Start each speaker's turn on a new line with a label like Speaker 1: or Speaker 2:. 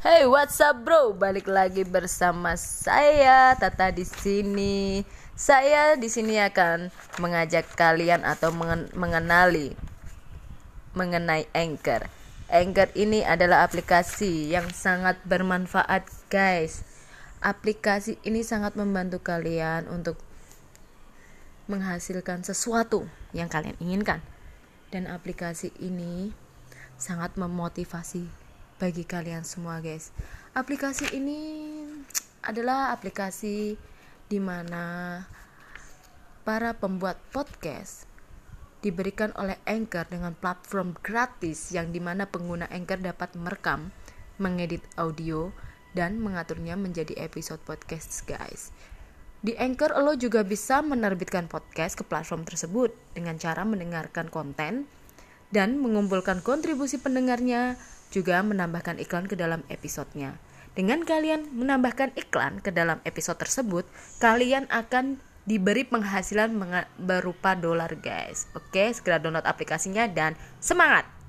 Speaker 1: Hey, what's up, bro? Balik lagi bersama saya Tata di sini. Saya di sini akan mengajak kalian atau mengen mengenali mengenai Anchor. Anchor ini adalah aplikasi yang sangat bermanfaat, guys. Aplikasi ini sangat membantu kalian untuk menghasilkan sesuatu yang kalian inginkan. Dan aplikasi ini sangat memotivasi bagi kalian semua guys aplikasi ini adalah aplikasi di mana para pembuat podcast diberikan oleh Anchor dengan platform gratis yang di mana pengguna Anchor dapat merekam, mengedit audio, dan mengaturnya menjadi episode podcast guys. Di Anchor lo juga bisa menerbitkan podcast ke platform tersebut dengan cara mendengarkan konten dan mengumpulkan kontribusi pendengarnya juga menambahkan iklan ke dalam episodenya. Dengan kalian menambahkan iklan ke dalam episode tersebut, kalian akan diberi penghasilan berupa dolar guys. Oke, segera download aplikasinya dan semangat!